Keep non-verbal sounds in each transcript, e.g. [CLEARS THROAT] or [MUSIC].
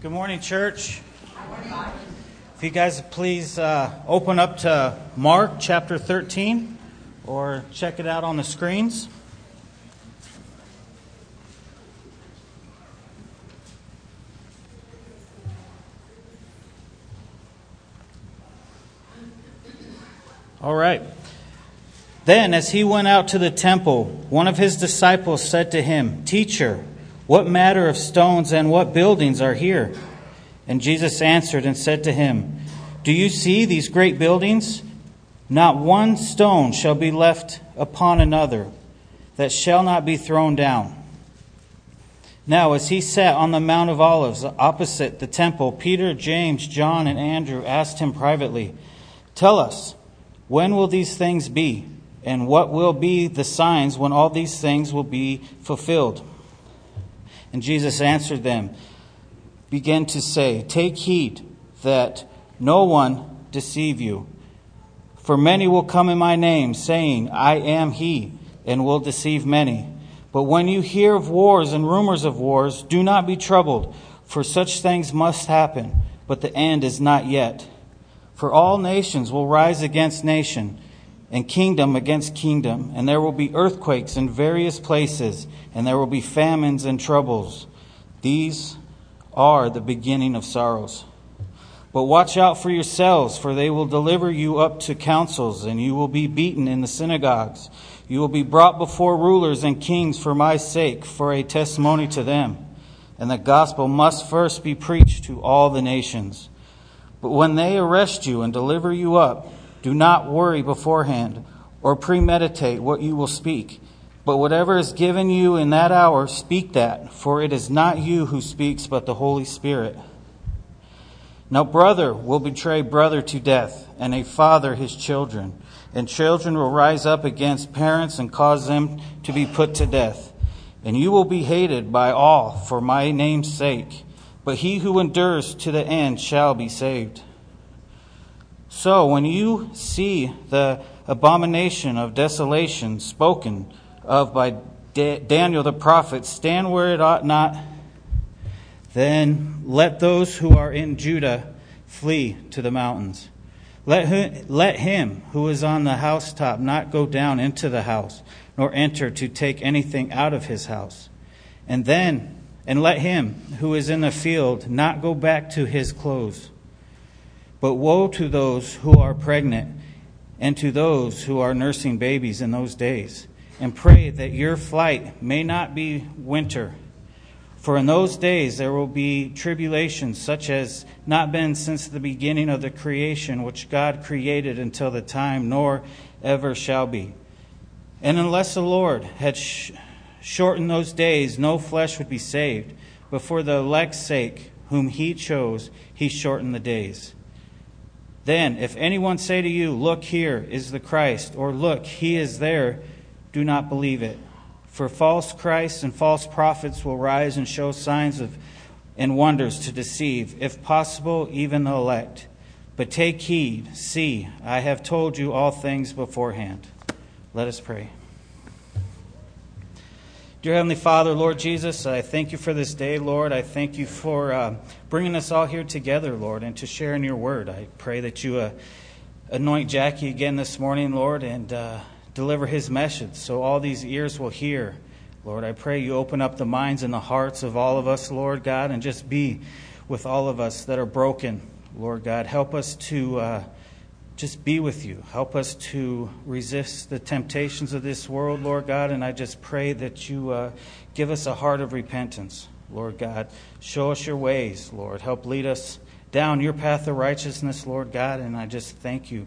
Good morning, church. If you guys please uh, open up to Mark chapter 13 or check it out on the screens. All right. Then, as he went out to the temple, one of his disciples said to him, Teacher, what matter of stones and what buildings are here? And Jesus answered and said to him, Do you see these great buildings? Not one stone shall be left upon another that shall not be thrown down. Now, as he sat on the Mount of Olives opposite the temple, Peter, James, John, and Andrew asked him privately, Tell us, when will these things be? And what will be the signs when all these things will be fulfilled? And Jesus answered them, began to say, Take heed that no one deceive you. For many will come in my name, saying, I am he, and will deceive many. But when you hear of wars and rumors of wars, do not be troubled, for such things must happen, but the end is not yet. For all nations will rise against nation and kingdom against kingdom, and there will be earthquakes in various places, and there will be famines and troubles. These are the beginning of sorrows. But watch out for yourselves, for they will deliver you up to councils, and you will be beaten in the synagogues. You will be brought before rulers and kings for my sake, for a testimony to them. And the gospel must first be preached to all the nations. But when they arrest you and deliver you up, do not worry beforehand or premeditate what you will speak. But whatever is given you in that hour, speak that, for it is not you who speaks, but the Holy Spirit. Now, brother will betray brother to death, and a father his children. And children will rise up against parents and cause them to be put to death. And you will be hated by all for my name's sake. But he who endures to the end shall be saved. So when you see the abomination of desolation spoken of by Daniel the prophet stand where it ought not, then let those who are in Judah flee to the mountains. Let him, let him who is on the housetop not go down into the house, nor enter to take anything out of his house. And then, and let him who is in the field not go back to his clothes. But woe to those who are pregnant and to those who are nursing babies in those days. And pray that your flight may not be winter. For in those days there will be tribulations such as not been since the beginning of the creation which God created until the time, nor ever shall be. And unless the Lord had sh- shortened those days, no flesh would be saved. But for the elect's sake, whom he chose, he shortened the days. Then, if anyone say to you, Look, here is the Christ, or Look, he is there, do not believe it. For false Christs and false prophets will rise and show signs of and wonders to deceive, if possible, even the elect. But take heed, see, I have told you all things beforehand. Let us pray. Dear Heavenly Father, Lord Jesus, I thank you for this day, Lord. I thank you for uh, bringing us all here together, Lord, and to share in your word. I pray that you uh, anoint Jackie again this morning, Lord, and uh, deliver his message so all these ears will hear. Lord, I pray you open up the minds and the hearts of all of us, Lord God, and just be with all of us that are broken, Lord God. Help us to uh, just be with you. Help us to resist the temptations of this world, Lord God. And I just pray that you uh, give us a heart of repentance, Lord God. Show us your ways, Lord. Help lead us down your path of righteousness, Lord God. And I just thank you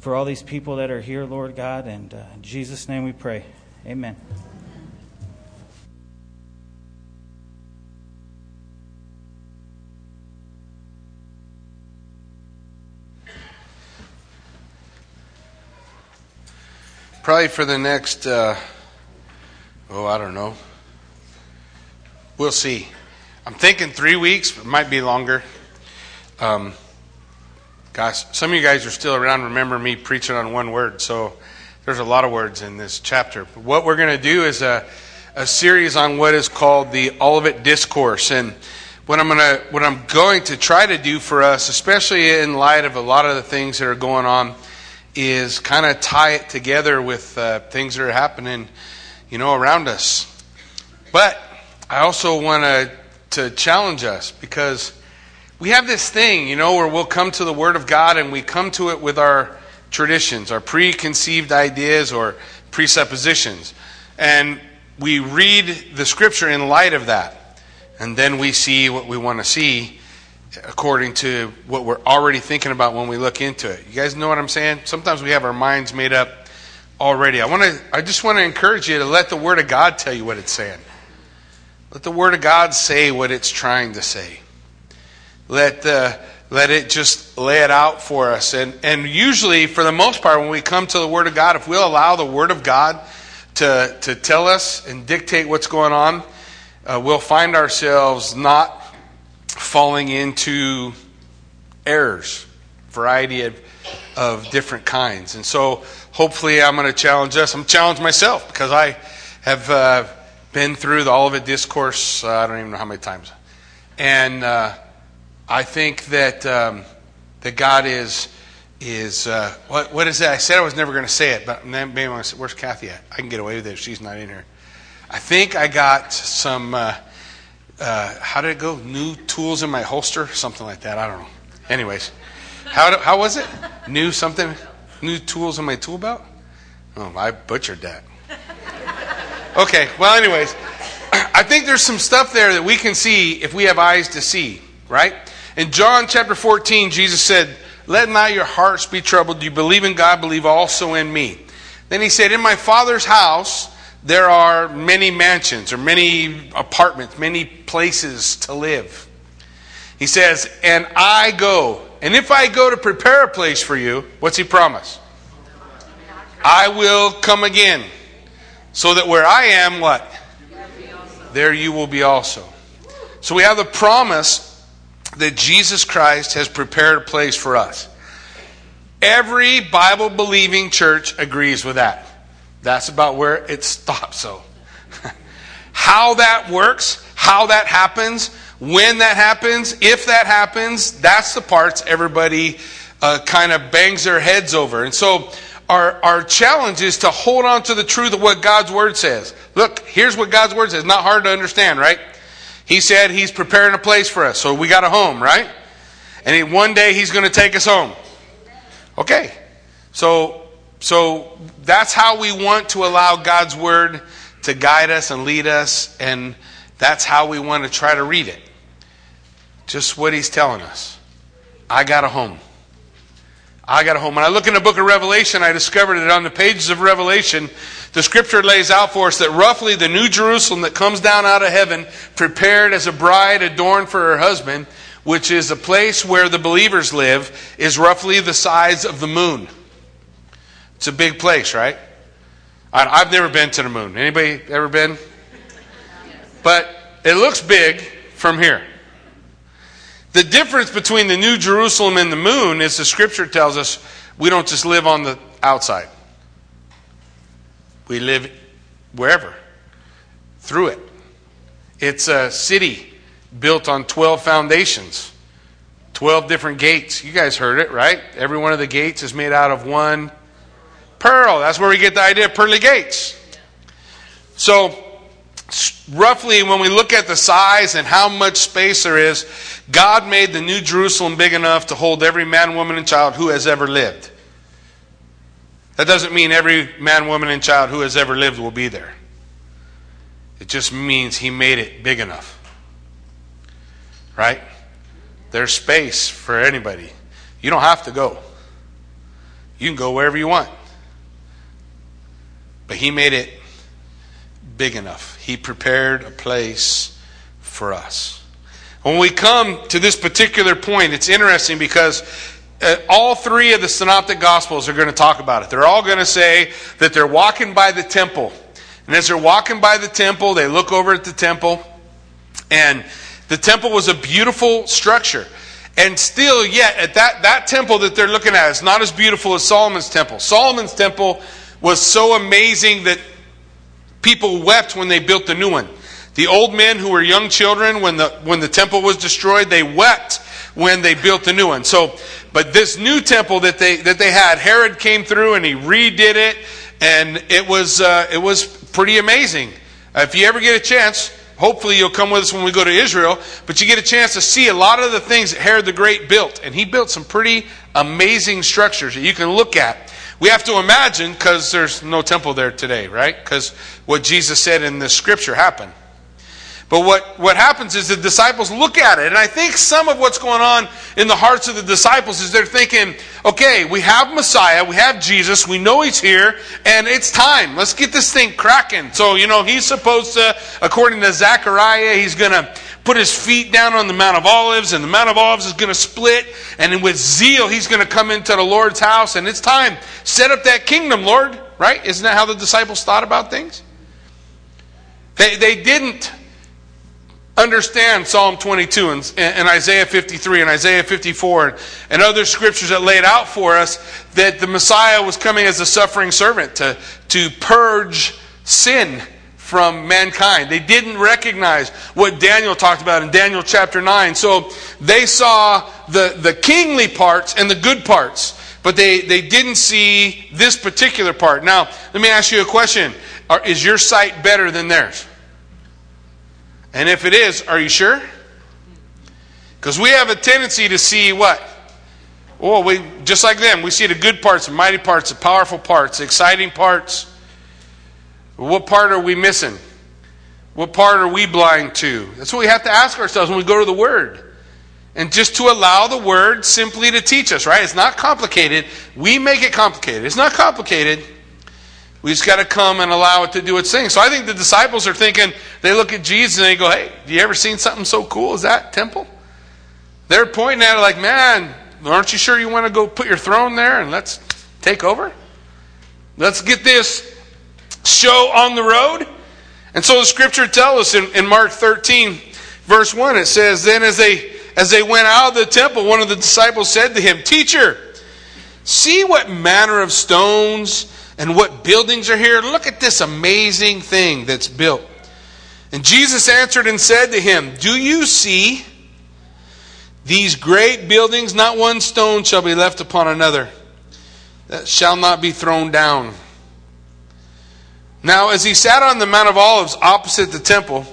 for all these people that are here, Lord God. And uh, in Jesus' name we pray. Amen. Probably for the next, uh, oh, I don't know. We'll see. I'm thinking three weeks, but it might be longer. Um, gosh, some of you guys are still around. Remember me preaching on one word, so there's a lot of words in this chapter. But what we're going to do is a, a series on what is called the Olivet Discourse. And what I'm gonna what I'm going to try to do for us, especially in light of a lot of the things that are going on, is kind of tie it together with uh, things that are happening, you know, around us. But I also want to to challenge us because we have this thing, you know, where we'll come to the Word of God and we come to it with our traditions, our preconceived ideas or presuppositions, and we read the Scripture in light of that. And then we see what we want to see according to what we're already thinking about when we look into it. You guys know what I'm saying? Sometimes we have our minds made up already. I want to I just want to encourage you to let the word of God tell you what it's saying. Let the word of God say what it's trying to say. Let the let it just lay it out for us. And and usually for the most part when we come to the word of God, if we'll allow the word of God to to tell us and dictate what's going on, uh, we'll find ourselves not falling into errors, variety of, of different kinds. And so hopefully I'm going to challenge us. I'm challenged myself because I have uh, been through the Olivet Discourse, uh, I don't even know how many times. And uh, I think that, um, that God is, is uh, what, what is that? I said I was never going to say it, but maybe I'm say, where's Kathy at? I can get away with it if she's not in here. I think I got some, uh, how did it go? New tools in my holster? Something like that. I don't know. Anyways, how, do, how was it? New something? New tools in my tool belt? Oh, I butchered that. Okay, well, anyways, [CLEARS THROAT] I think there's some stuff there that we can see if we have eyes to see, right? In John chapter 14, Jesus said, Let not your hearts be troubled. You believe in God, believe also in me. Then he said, In my Father's house, there are many mansions or many apartments, many places to live. He says, And I go. And if I go to prepare a place for you, what's he promise? I will come again. So that where I am, what? There you will be also. So we have the promise that Jesus Christ has prepared a place for us. Every Bible believing church agrees with that. That's about where it stops. So, [LAUGHS] how that works, how that happens, when that happens, if that happens, that's the parts everybody uh, kind of bangs their heads over. And so, our, our challenge is to hold on to the truth of what God's Word says. Look, here's what God's Word says. Not hard to understand, right? He said He's preparing a place for us, so we got a home, right? And one day He's going to take us home. Okay. So so that's how we want to allow God's Word to guide us and lead us, and that's how we want to try to read it. Just what He's telling us. I got a home. I got a home. When I look in the book of Revelation, I discovered that on the pages of Revelation, the scripture lays out for us that roughly the new Jerusalem that comes down out of heaven, prepared as a bride adorned for her husband, which is a place where the believers live, is roughly the size of the moon. It's a big place, right? I've never been to the moon. Anybody ever been? But it looks big from here. The difference between the New Jerusalem and the moon is the scripture tells us we don't just live on the outside. We live wherever, through it. It's a city built on 12 foundations, 12 different gates. You guys heard it, right? Every one of the gates is made out of one Pearl. That's where we get the idea of pearly gates. So, roughly, when we look at the size and how much space there is, God made the New Jerusalem big enough to hold every man, woman, and child who has ever lived. That doesn't mean every man, woman, and child who has ever lived will be there. It just means He made it big enough. Right? There's space for anybody. You don't have to go. You can go wherever you want. But he made it big enough. He prepared a place for us. When we come to this particular point, it's interesting because uh, all three of the synoptic gospels are going to talk about it. They're all going to say that they're walking by the temple. And as they're walking by the temple, they look over at the temple. And the temple was a beautiful structure. And still, yet, at that, that temple that they're looking at is not as beautiful as Solomon's temple. Solomon's temple was so amazing that people wept when they built the new one. The old men who were young children when the, when the temple was destroyed, they wept when they built the new one. So, but this new temple that they, that they had, Herod came through and he redid it, and it was, uh, it was pretty amazing. If you ever get a chance, hopefully you'll come with us when we go to Israel, but you get a chance to see a lot of the things that Herod the Great built. And he built some pretty amazing structures that you can look at. We have to imagine, because there's no temple there today, right? Because what Jesus said in the scripture happened. But what, what happens is the disciples look at it, and I think some of what's going on in the hearts of the disciples is they're thinking, okay, we have Messiah, we have Jesus, we know he's here, and it's time. Let's get this thing cracking. So, you know, he's supposed to, according to Zechariah, he's going to put his feet down on the Mount of Olives, and the Mount of Olives is going to split, and with zeal, he's going to come into the Lord's house, and it's time. Set up that kingdom, Lord, right? Isn't that how the disciples thought about things? They, they didn't understand Psalm 22 and, and, Isaiah 53 and Isaiah 54 and other scriptures that laid out for us that the Messiah was coming as a suffering servant to, to purge sin from mankind. They didn't recognize what Daniel talked about in Daniel chapter 9. So they saw the, the kingly parts and the good parts, but they, they didn't see this particular part. Now, let me ask you a question. Are, is your sight better than theirs? And if it is, are you sure? Because we have a tendency to see what? Oh, we just like them, we see the good parts, the mighty parts, the powerful parts, the exciting parts. What part are we missing? What part are we blind to? That's what we have to ask ourselves when we go to the Word. And just to allow the Word simply to teach us, right? It's not complicated. We make it complicated. It's not complicated. We just got to come and allow it to do its thing. So I think the disciples are thinking, they look at Jesus and they go, hey, have you ever seen something so cool as that temple? They're pointing at it like, man, aren't you sure you want to go put your throne there and let's take over? Let's get this show on the road. And so the scripture tells us in, in Mark 13, verse 1, it says, Then as they as they went out of the temple, one of the disciples said to him, Teacher, see what manner of stones and what buildings are here. Look at this amazing thing that's built. And Jesus answered and said to him, Do you see these great buildings? Not one stone shall be left upon another that shall not be thrown down. Now, as he sat on the Mount of Olives opposite the temple,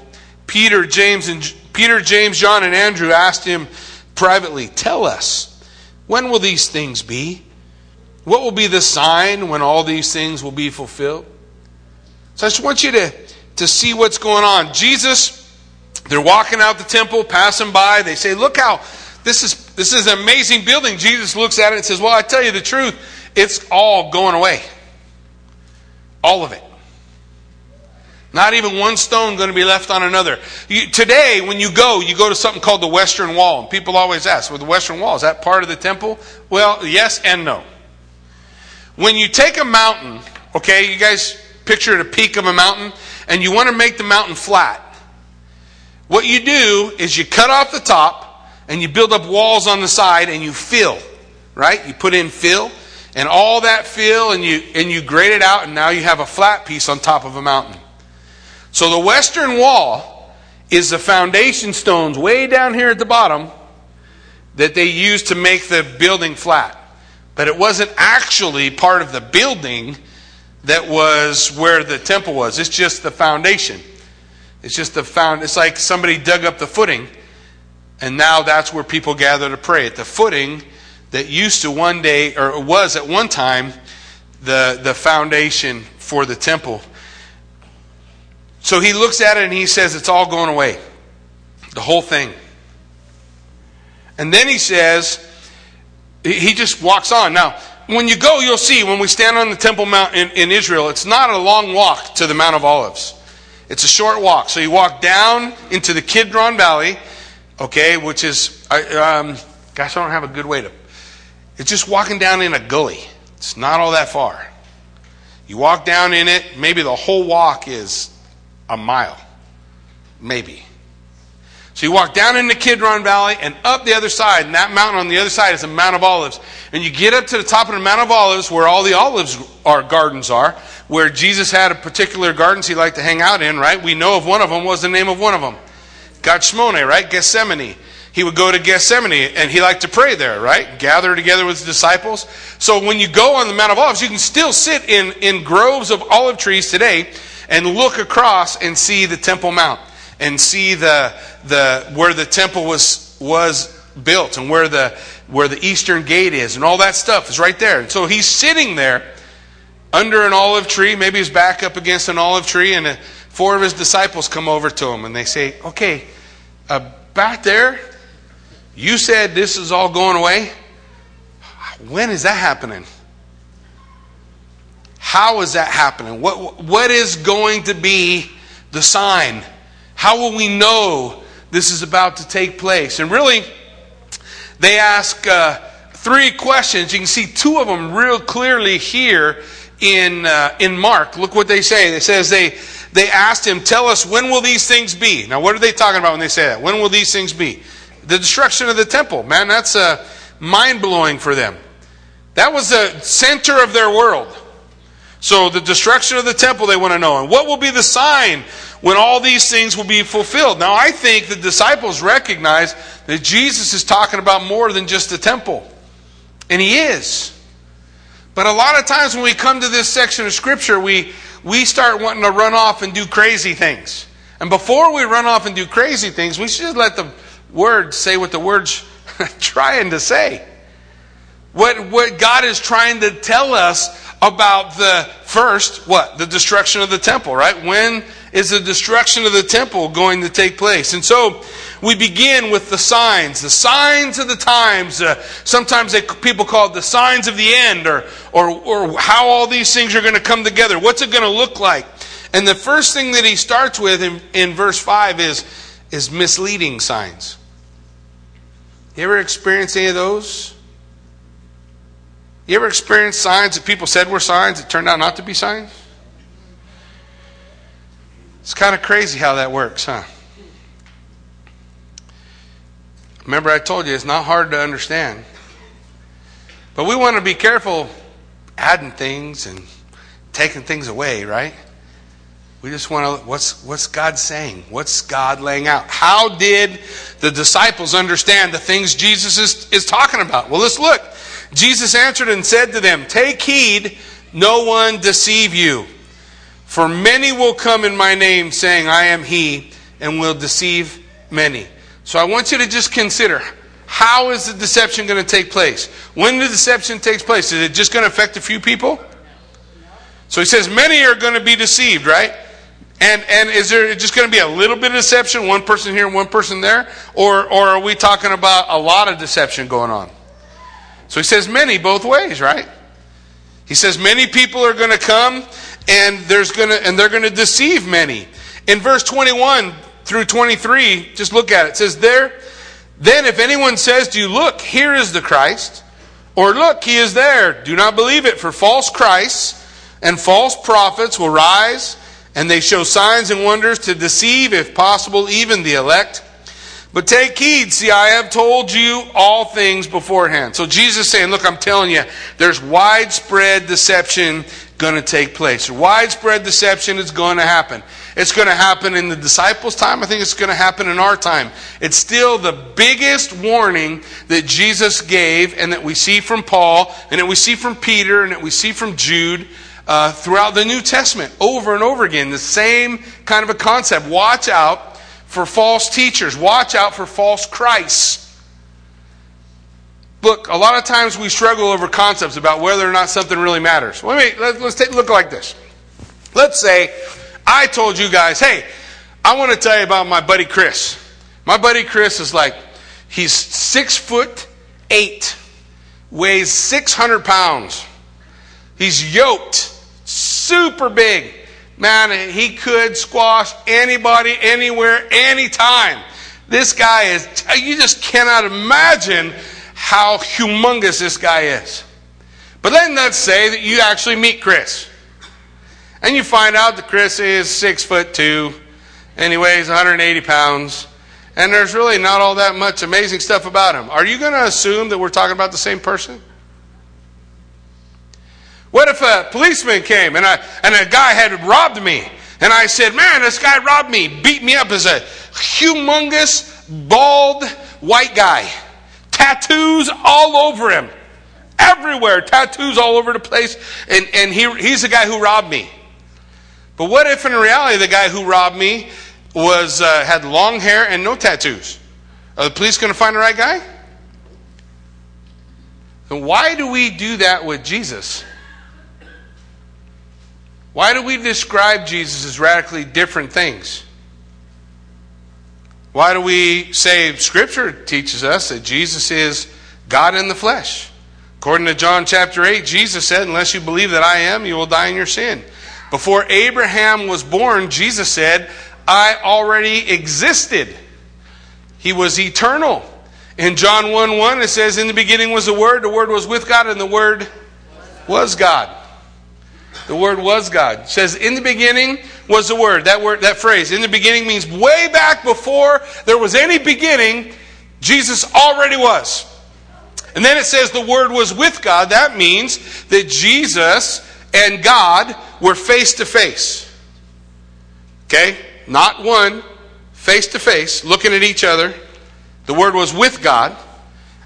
Peter, James, and Peter, James, John, and Andrew asked him privately, "Tell us, when will these things be?" What will be the sign when all these things will be fulfilled? So I just want you to, to see what's going on. Jesus, they're walking out the temple, passing by. They say, Look how this is this is an amazing building. Jesus looks at it and says, Well, I tell you the truth, it's all going away. All of it. Not even one stone going to be left on another. You, today, when you go, you go to something called the Western Wall. And people always ask, well, the Western Wall, is that part of the temple? Well, yes and no. When you take a mountain, okay, you guys picture the peak of a mountain, and you want to make the mountain flat. What you do is you cut off the top and you build up walls on the side and you fill, right? You put in fill and all that fill and you and you grade it out and now you have a flat piece on top of a mountain. So the western wall is the foundation stones way down here at the bottom that they used to make the building flat but it wasn't actually part of the building that was where the temple was. It's just the foundation. It's just the found. It's like somebody dug up the footing, and now that's where people gather to pray. At the footing that used to one day, or was at one time, the, the foundation for the temple. So he looks at it and he says, It's all going away. The whole thing. And then he says, he just walks on. Now, when you go, you'll see when we stand on the Temple Mount in, in, Israel, it's not a long walk to the Mount of Olives. It's a short walk. So you walk down into the Kidron Valley, okay, which is, um, gosh, I don't have a good way to. It's just walking down in a gully. It's not all that far. You walk down in it, maybe the whole walk is a mile. Maybe. So you walk down into Kidron Valley and up the other side, and that mountain on the other side is the Mount of Olives. And you get up to the top of the Mount of Olives where all the olives are gardens are, where Jesus had a particular gardens he liked to hang out in, right? We know of one of them was the name of one of them. Gethsemane, right? Gethsemane. He would go to Gethsemane and he liked to pray there, right? Gather together with his disciples. So when you go on the Mount of Olives, you can still sit in, in groves of olive trees today and look across and see the Temple Mount and see the, the, where the temple was, was built and where the, where the eastern gate is and all that stuff is right there. And so he's sitting there under an olive tree, maybe he's back up against an olive tree, and four of his disciples come over to him and they say, Okay, uh, back there, you said this is all going away. When is that happening? How is that happening? What, what is going to be the sign? How will we know this is about to take place? And really, they ask uh, three questions. You can see two of them real clearly here in, uh, in Mark. Look what they say. It says they, they asked him, Tell us, when will these things be? Now, what are they talking about when they say that? When will these things be? The destruction of the temple. Man, that's uh, mind blowing for them. That was the center of their world. So, the destruction of the temple, they want to know. And what will be the sign when all these things will be fulfilled. Now, I think the disciples recognize that Jesus is talking about more than just the temple. And he is. But a lot of times when we come to this section of Scripture, we, we start wanting to run off and do crazy things. And before we run off and do crazy things, we should just let the Word say what the Word's [LAUGHS] trying to say. What, what God is trying to tell us about the first, what? The destruction of the temple, right? When is the destruction of the temple going to take place? And so we begin with the signs, the signs of the times. Uh, sometimes they, people call it the signs of the end, or, or, or how all these things are going to come together. What's it going to look like? And the first thing that he starts with in, in verse 5 is, is misleading signs. You ever experienced any of those? You ever experienced signs that people said were signs that turned out not to be signs? It's kind of crazy how that works, huh? Remember, I told you it's not hard to understand. But we want to be careful adding things and taking things away, right? We just want to, what's, what's God saying? What's God laying out? How did the disciples understand the things Jesus is, is talking about? Well, let's look. Jesus answered and said to them, Take heed, no one deceive you. For many will come in my name, saying, I am he, and will deceive many. So I want you to just consider how is the deception going to take place? When the deception takes place, is it just going to affect a few people? So he says, many are going to be deceived, right? And, and is there just going to be a little bit of deception, one person here, one person there? Or, or are we talking about a lot of deception going on? So he says many both ways, right? He says many people are going to come and there's going to and they're going to deceive many. In verse 21 through 23, just look at it. It says there, then if anyone says to you, look, here is the Christ, or look, he is there, do not believe it, for false Christs and false prophets will rise, and they show signs and wonders to deceive, if possible, even the elect. But take heed, see, I have told you all things beforehand. So Jesus saying, look, I'm telling you, there's widespread deception going to take place. Widespread deception is going to happen. It's going to happen in the disciples' time. I think it's going to happen in our time. It's still the biggest warning that Jesus gave and that we see from Paul and that we see from Peter and that we see from Jude uh, throughout the New Testament over and over again. The same kind of a concept. Watch out for false teachers. Watch out for false Christs. Look, a lot of times we struggle over concepts about whether or not something really matters. Let me, let, us take a look like this. Let's say I told you guys, hey, I want to tell you about my buddy Chris. My buddy Chris is like, he's six foot eight, weighs 600 pounds. He's yoked, super big. Man, he could squash anybody, anywhere, anytime. This guy is, you just cannot imagine how humongous this guy is. But then let's say that you actually meet Chris. And you find out that Chris is six foot two, and he weighs 180 pounds, and there's really not all that much amazing stuff about him. Are you going to assume that we're talking about the same person? What if a policeman came and, I, and a guy had robbed me? And I said, Man, this guy robbed me, beat me up as a humongous, bald white guy. Tattoos all over him. Everywhere. Tattoos all over the place. And, and he, he's the guy who robbed me. But what if in reality the guy who robbed me was uh, had long hair and no tattoos? Are the police going to find the right guy? And why do we do that with Jesus? Why do we describe Jesus as radically different things? Why do we say Scripture teaches us that Jesus is God in the flesh? According to John chapter 8, Jesus said, Unless you believe that I am, you will die in your sin. Before Abraham was born, Jesus said, I already existed. He was eternal. In John 1 1, it says, In the beginning was the Word, the Word was with God, and the Word was God. The Word was God. It says, In the beginning was the Word. That word, that phrase, in the beginning means way back before there was any beginning, Jesus already was. And then it says the Word was with God. That means that Jesus and God were face to face. Okay? Not one, face to face, looking at each other. The Word was with God.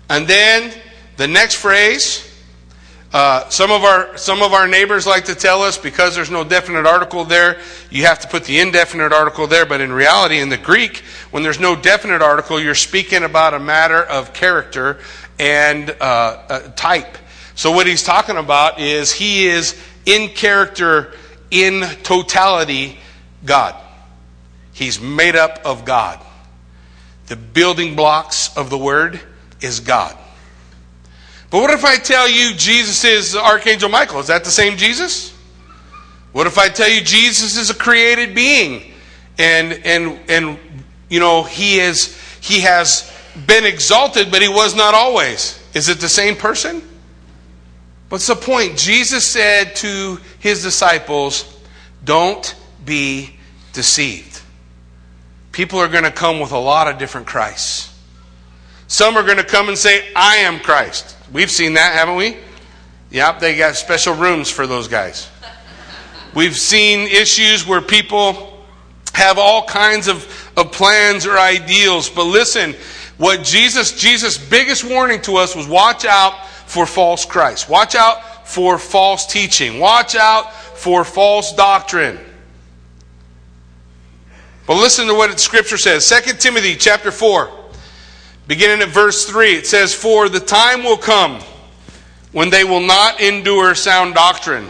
And then the next phrase, uh, some of our some of our neighbors like to tell us because there's no definite article there, you have to put the indefinite article there. But in reality, in the Greek, when there's no definite article, you're speaking about a matter of character and uh, uh, type. So what he's talking about is he is in character, in totality, God. He's made up of God. The building blocks of the Word is God. But what if I tell you Jesus is Archangel Michael? Is that the same Jesus? What if I tell you Jesus is a created being and and and you know he is he has been exalted but he was not always. Is it the same person? What's the point? Jesus said to his disciples, "Don't be deceived." People are going to come with a lot of different Christs. Some are going to come and say, "I am Christ." We've seen that, haven't we? Yep, they got special rooms for those guys. We've seen issues where people have all kinds of, of plans or ideals. But listen, what Jesus, Jesus' biggest warning to us was watch out for false Christ. Watch out for false teaching. Watch out for false doctrine. But listen to what scripture says. 2 Timothy chapter 4. Beginning at verse 3, it says, For the time will come when they will not endure sound doctrine,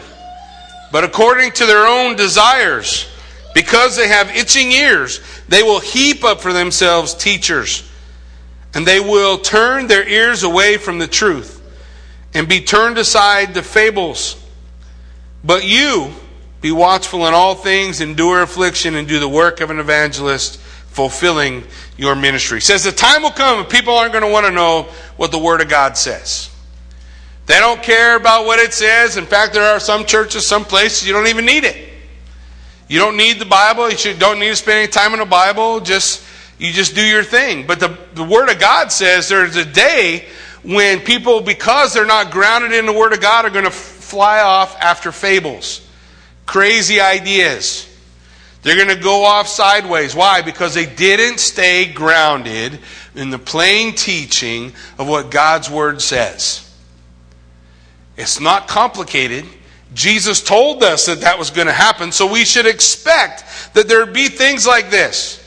but according to their own desires, because they have itching ears, they will heap up for themselves teachers, and they will turn their ears away from the truth and be turned aside to fables. But you, be watchful in all things, endure affliction, and do the work of an evangelist, fulfilling your ministry. says the time will come and people aren't going to want to know what the Word of God says. They don't care about what it says. In fact, there are some churches, some places you don't even need it. You don't need the Bible. You don't need to spend any time in the Bible. Just you just do your thing. But the, the Word of God says there's a day when people, because they're not grounded in the Word of God, are going to fly off after fables, crazy ideas. They're going to go off sideways. Why? Because they didn't stay grounded in the plain teaching of what God's Word says. It's not complicated. Jesus told us that that was going to happen, so we should expect that there'd be things like this.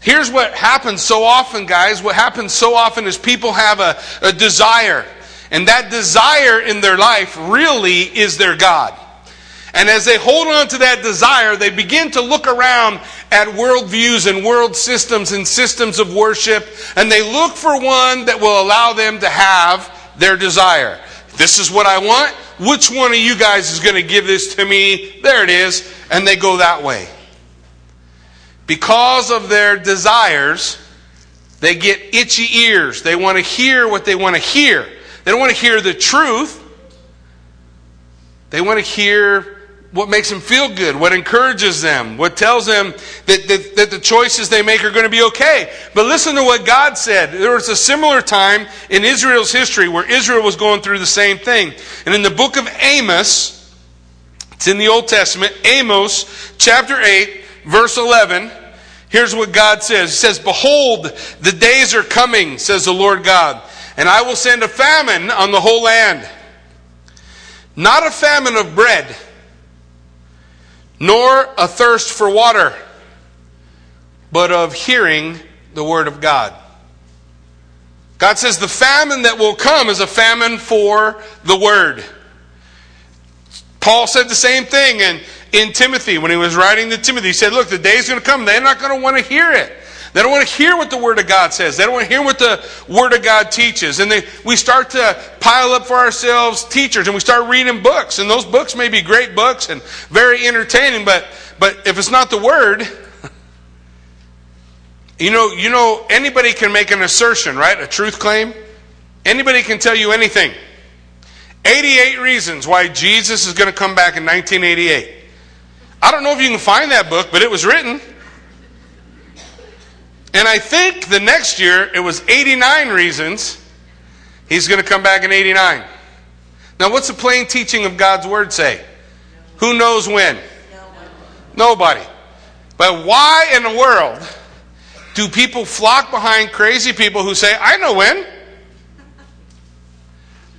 Here's what happens so often, guys. What happens so often is people have a, a desire, and that desire in their life really is their God. And as they hold on to that desire, they begin to look around at worldviews and world systems and systems of worship, and they look for one that will allow them to have their desire. This is what I want. Which one of you guys is going to give this to me? There it is. And they go that way. Because of their desires, they get itchy ears. They want to hear what they want to hear. They don't want to hear the truth. They want to hear what makes them feel good, what encourages them, what tells them that, that, that, the choices they make are going to be okay. But listen to what God said. There was a similar time in Israel's history where Israel was going through the same thing. And in the book of Amos, it's in the Old Testament, Amos chapter 8, verse 11. Here's what God says. He says, Behold, the days are coming, says the Lord God, and I will send a famine on the whole land. Not a famine of bread nor a thirst for water, but of hearing the word of God. God says the famine that will come is a famine for the word. Paul said the same thing in, in Timothy when he was writing to Timothy. He said, Look, the day's going to come. They're not going to want to hear it. They don't want to hear what the Word of God says. They don't want to hear what the Word of God teaches. And they, we start to pile up for ourselves teachers and we start reading books. And those books may be great books and very entertaining, but, but if it's not the Word, [LAUGHS] you know, you know, anybody can make an assertion, right? A truth claim. Anybody can tell you anything. 88 reasons why Jesus is going to come back in 1988. I don't know if you can find that book, but it was written. And I think the next year it was 89 reasons he's going to come back in 89. Now, what's the plain teaching of God's word say? Who knows when? Nobody. But why in the world do people flock behind crazy people who say, I know when?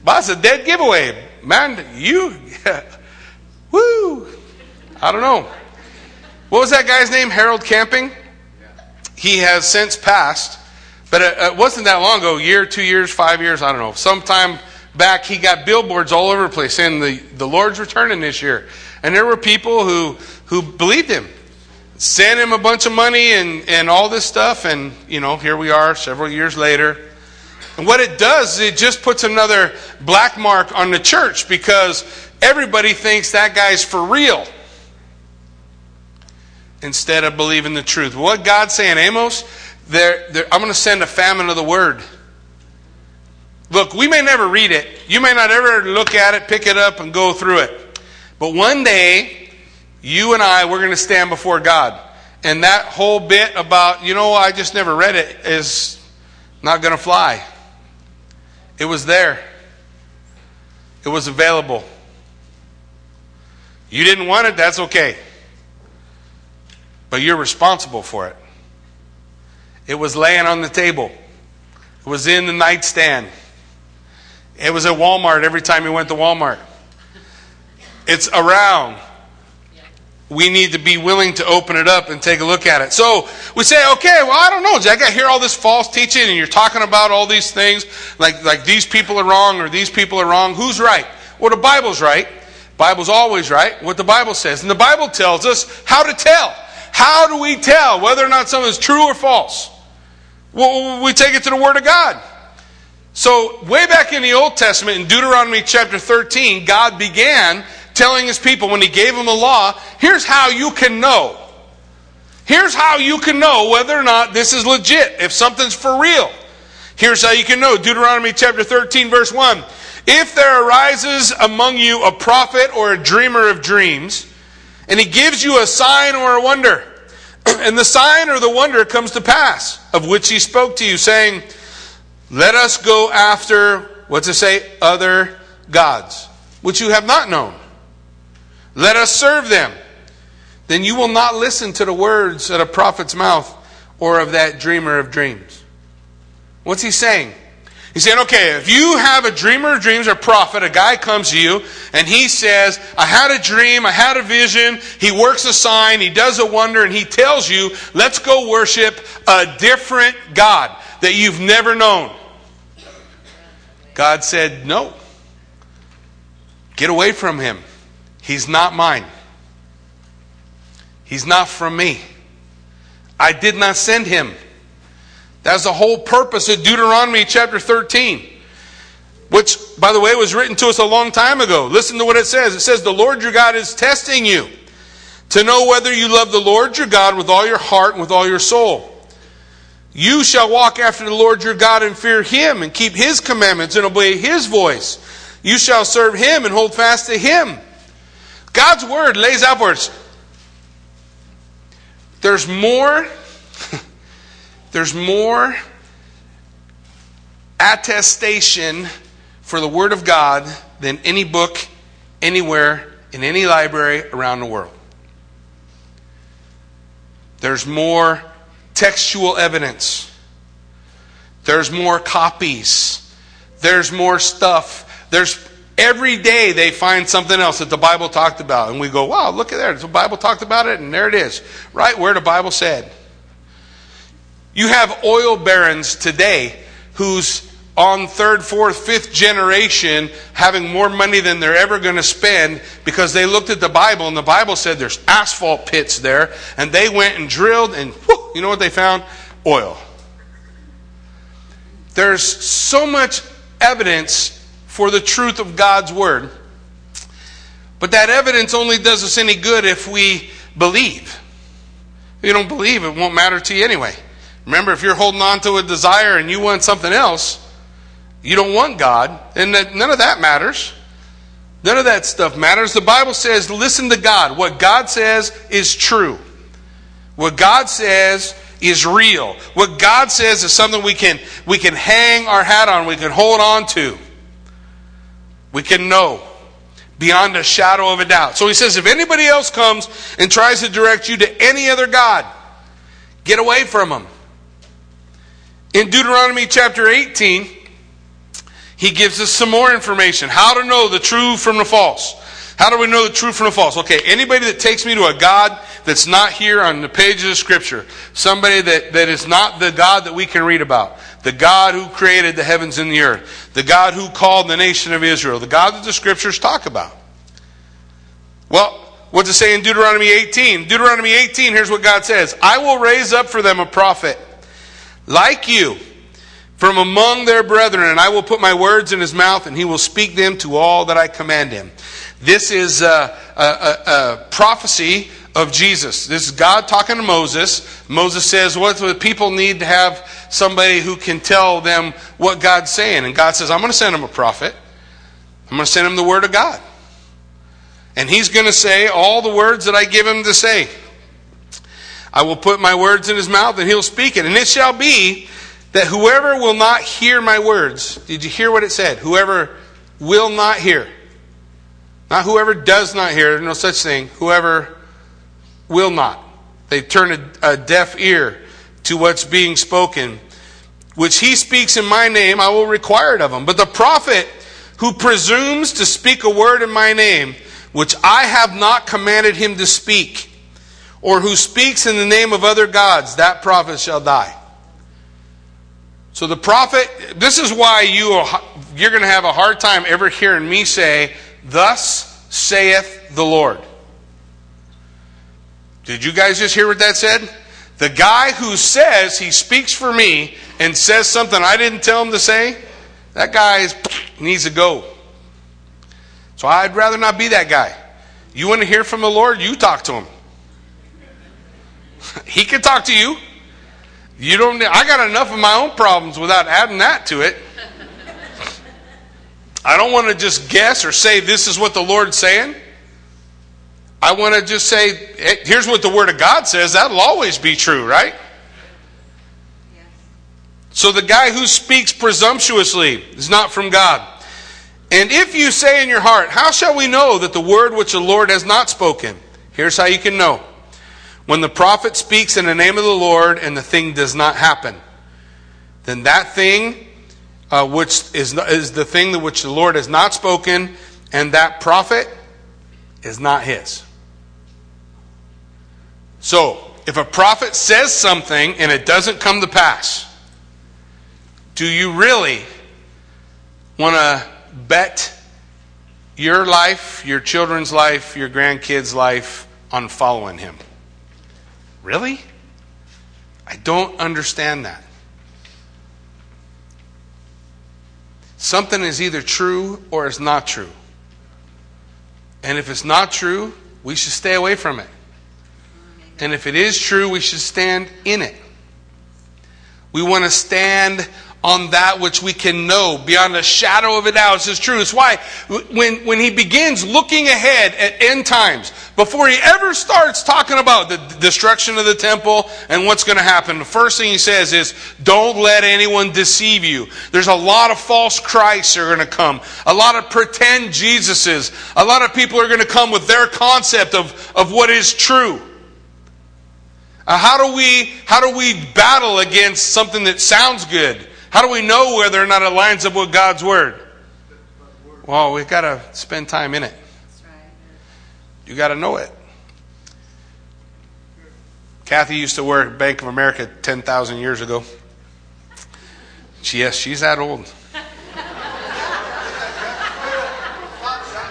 It's a dead giveaway. Man, you, [LAUGHS] woo. I don't know. What was that guy's name? Harold Camping? He has since passed, but it, it wasn't that long ago, year, two years, five years, I don't know. Sometime back, he got billboards all over the place saying the, the Lord's returning this year. And there were people who, who believed him, sent him a bunch of money and, and all this stuff. And, you know, here we are several years later. And what it does is it just puts another black mark on the church because everybody thinks that guy's for real instead of believing the truth. What God's saying, Amos, they're, they're, I'm going to send a famine of the word. Look, we may never read it. You may not ever look at it, pick it up, and go through it. But one day, you and I, we're going to stand before God. And that whole bit about, you know, I just never read it is not going to fly. It was there, it was available. You didn't want it, that's okay but you're responsible for it. It was laying on the table, it was in the nightstand, it was at Walmart every time you went to Walmart. It's around. We need to be willing to open it up and take a look at it. So we say, okay, well, I don't know, Jack. I hear all this false teaching, and you're talking about all these things, like like these people are wrong or these people are wrong. Who's right? Well, the Bible's right. Bible's always right. What the Bible says, and the Bible tells us how to tell. How do we tell whether or not something is true or false? Well, we take it to the Word of God. So, way back in the Old Testament, in Deuteronomy chapter 13, God began telling his people when he gave them the law here's how you can know. Here's how you can know whether or not this is legit, if something's for real. Here's how you can know Deuteronomy chapter 13, verse 1. If there arises among you a prophet or a dreamer of dreams, and he gives you a sign or a wonder. [CLEARS THROAT] And the sign or the wonder comes to pass, of which he spoke to you, saying, Let us go after, what's it say? Other gods, which you have not known. Let us serve them. Then you will not listen to the words of a prophet's mouth or of that dreamer of dreams. What's he saying? He's saying, okay, if you have a dreamer of dreams or prophet, a guy comes to you and he says, I had a dream, I had a vision, he works a sign, he does a wonder, and he tells you, let's go worship a different God that you've never known. God said, no. Get away from him. He's not mine. He's not from me. I did not send him. That's the whole purpose of Deuteronomy chapter 13, which, by the way, was written to us a long time ago. Listen to what it says. It says, The Lord your God is testing you to know whether you love the Lord your God with all your heart and with all your soul. You shall walk after the Lord your God and fear him and keep his commandments and obey his voice. You shall serve him and hold fast to him God's word lays out for us. There's more, there's more attestation for the Word of God than any book anywhere in any library around the world. There's more textual evidence. There's more copies. There's more stuff. There's every day they find something else that the Bible talked about. And we go, wow, look at there. The Bible talked about it, and there it is. Right where the Bible said. You have oil barons today who's on third, fourth, fifth generation having more money than they're ever going to spend because they looked at the Bible and the Bible said there's asphalt pits there and they went and drilled and whoo, you know what they found? Oil. There's so much evidence for the truth of God's Word. But that evidence only does us any good if we believe. If you don't believe, it won't matter to you anyway. Remember, if you're holding on to a desire and you want something else, you don't want God, and none of that matters. None of that stuff matters. The Bible says, listen to God. What God says is true. What God says is real. What God says is something we can, we can hang our hat on, we can hold on to. We can know beyond a shadow of a doubt. So he says, if anybody else comes and tries to direct you to any other God, get away from them. In Deuteronomy chapter 18, he gives us some more information. How to know the true from the false. How do we know the true from the false? Okay, anybody that takes me to a God that's not here on the pages of Scripture, somebody that, that is not the God that we can read about, the God who created the heavens and the earth, the God who called the nation of Israel, the God that the Scriptures talk about. Well, what's it say in Deuteronomy 18? Deuteronomy 18, here's what God says I will raise up for them a prophet like you from among their brethren, and I will put my words in his mouth, and he will speak them to all that I command him. This is a, a, a, a prophecy of Jesus. This is God talking to Moses. Moses says, What do the people need to have somebody who can tell them what God's saying? And God says, I'm going to send him a prophet. I'm going to send him the word of God. And he's going to say all the words that I give him to say. I will put my words in his mouth and he'll speak it. And it shall be that whoever will not hear my words, did you hear what it said? Whoever will not hear. Not whoever does not hear, there's no such thing. Whoever will not. They turn a, a deaf ear to what's being spoken. Which he speaks in my name, I will require it of him. But the prophet who presumes to speak a word in my name, which I have not commanded him to speak, or who speaks in the name of other gods, that prophet shall die. So the prophet, this is why you are, you're going to have a hard time ever hearing me say, "Thus saith the Lord." Did you guys just hear what that said? The guy who says he speaks for me and says something I didn't tell him to say, that guy [SNIFFS] needs to go. So I'd rather not be that guy. You want to hear from the Lord? You talk to him. [LAUGHS] he can talk to you. You don't. I got enough of my own problems without adding that to it. [LAUGHS] I don't want to just guess or say this is what the Lord's saying. I want to just say, here's what the Word of God says. That'll always be true, right? Yes. So the guy who speaks presumptuously is not from God. And if you say in your heart, How shall we know that the word which the Lord has not spoken? Here's how you can know. When the prophet speaks in the name of the Lord and the thing does not happen, then that thing uh, which is, is the thing that which the Lord has not spoken, and that prophet is not his. So, if a prophet says something and it doesn't come to pass, do you really want to bet your life, your children's life, your grandkids' life on following him? Really? I don't understand that. Something is either true or it's not true. And if it's not true, we should stay away from it. And if it is true, we should stand in it. We want to stand on that which we can know beyond a shadow of a doubt. This is true. It's why when, when he begins looking ahead at end times, before he ever starts talking about the destruction of the temple and what's going to happen, the first thing he says is, don't let anyone deceive you. There's a lot of false Christs are going to come. A lot of pretend Jesuses. A lot of people are going to come with their concept of, of what is true. Uh, how do we how do we battle against something that sounds good? How do we know whether or not it lines up with God's word? Well, we've got to spend time in it. You got to know it. Kathy used to work at Bank of America 10,000 years ago. She, yes, she's that old.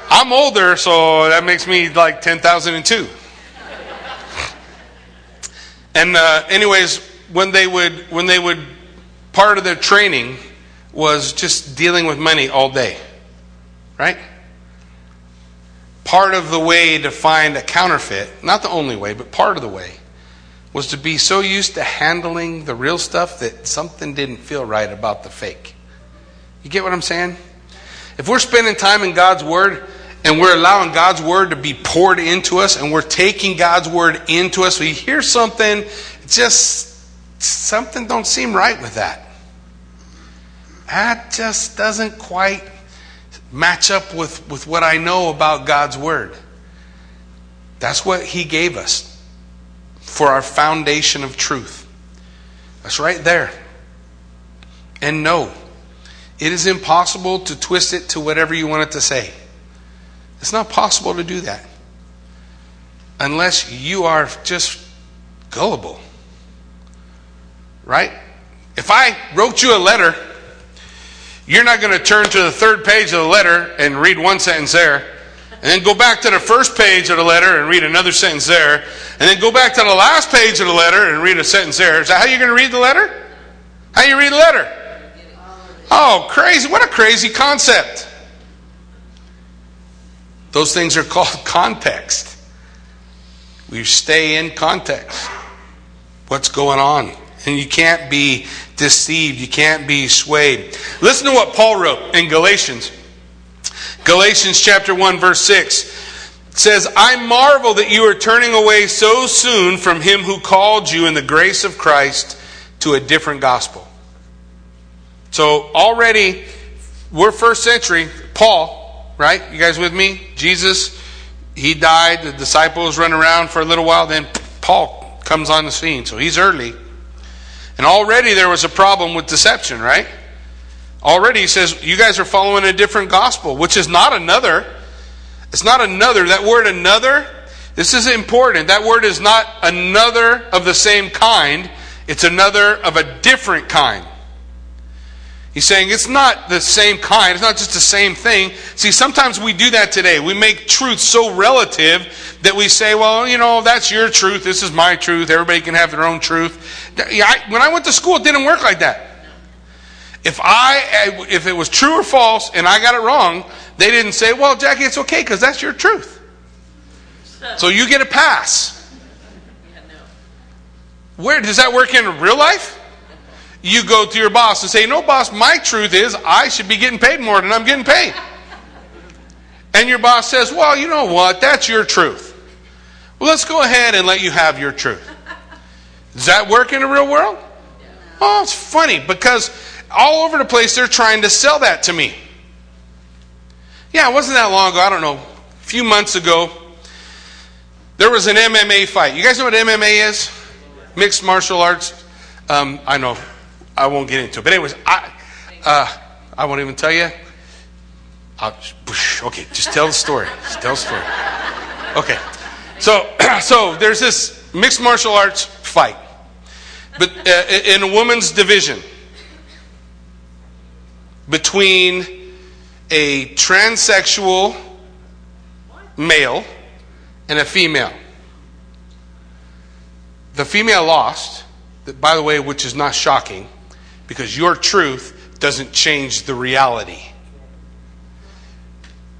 I'm older, so that makes me like 10,002. And uh, anyways, when they would when they would part of their training was just dealing with money all day. Right? Part of the way to find a counterfeit, not the only way, but part of the way, was to be so used to handling the real stuff that something didn't feel right about the fake. You get what I'm saying? If we're spending time in God's Word and we're allowing God's Word to be poured into us and we're taking God's Word into us, we hear something, just something don't seem right with that that just doesn't quite match up with, with what I know about God's Word. That's what He gave us for our foundation of truth. That's right there. And no, it is impossible to twist it to whatever you want it to say. It's not possible to do that unless you are just gullible. Right? If I wrote you a letter you're not going to turn to the third page of the letter and read one sentence there, and then go back to the first page of the letter and read another sentence there, and then go back to the last page of the letter and read a sentence there. Is that how you're going to read the letter? How you read the letter? Oh, crazy. What a crazy concept. Those things are called [LAUGHS] context. We stay in context. What's going on? And you can't be deceived. You can't be swayed. Listen to what Paul wrote in Galatians. Galatians chapter 1 verse 6 says, I marvel that you are turning away so soon from him who called you in the grace of Christ to a different gospel. So already, we're first century. Paul, right? You guys with me? Jesus, he died. The disciples run around for a little while. Then Paul comes on the scene. So he's early. And already there was a problem with deception, right? Already he says, you guys are following a different gospel, which is not another. It's not another. That word another, this is important. That word is not another of the same kind, it's another of a different kind. He's saying it's not the same kind, it's not just the same thing. See, sometimes we do that today. We make truth so relative that we say, well, you know, that's your truth, this is my truth, everybody can have their own truth. When I went to school, it didn't work like that. If I if it was true or false and I got it wrong, they didn't say, "Well, Jackie, it's okay because that's your truth." [LAUGHS] So you get a pass. Where does that work in real life? you go to your boss and say, No, boss, my truth is I should be getting paid more than I'm getting paid. And your boss says, Well, you know what? That's your truth. Well, let's go ahead and let you have your truth. Does that work in the real world? Oh, it's funny because all over the place they're trying to sell that to me. Yeah, it wasn't that long ago. I don't know. A few months ago, there was an MMA fight. You guys know what MMA is? Mixed martial arts. Um, I know I won't get into it. But anyways, I uh, I won't even tell you. Okay, just tell the story. Just tell the story. Okay, so [CLEARS THROAT] so there's this mixed martial arts fight, but uh, in a woman's division between a transsexual male and a female. The female lost, by the way, which is not shocking because your truth doesn't change the reality.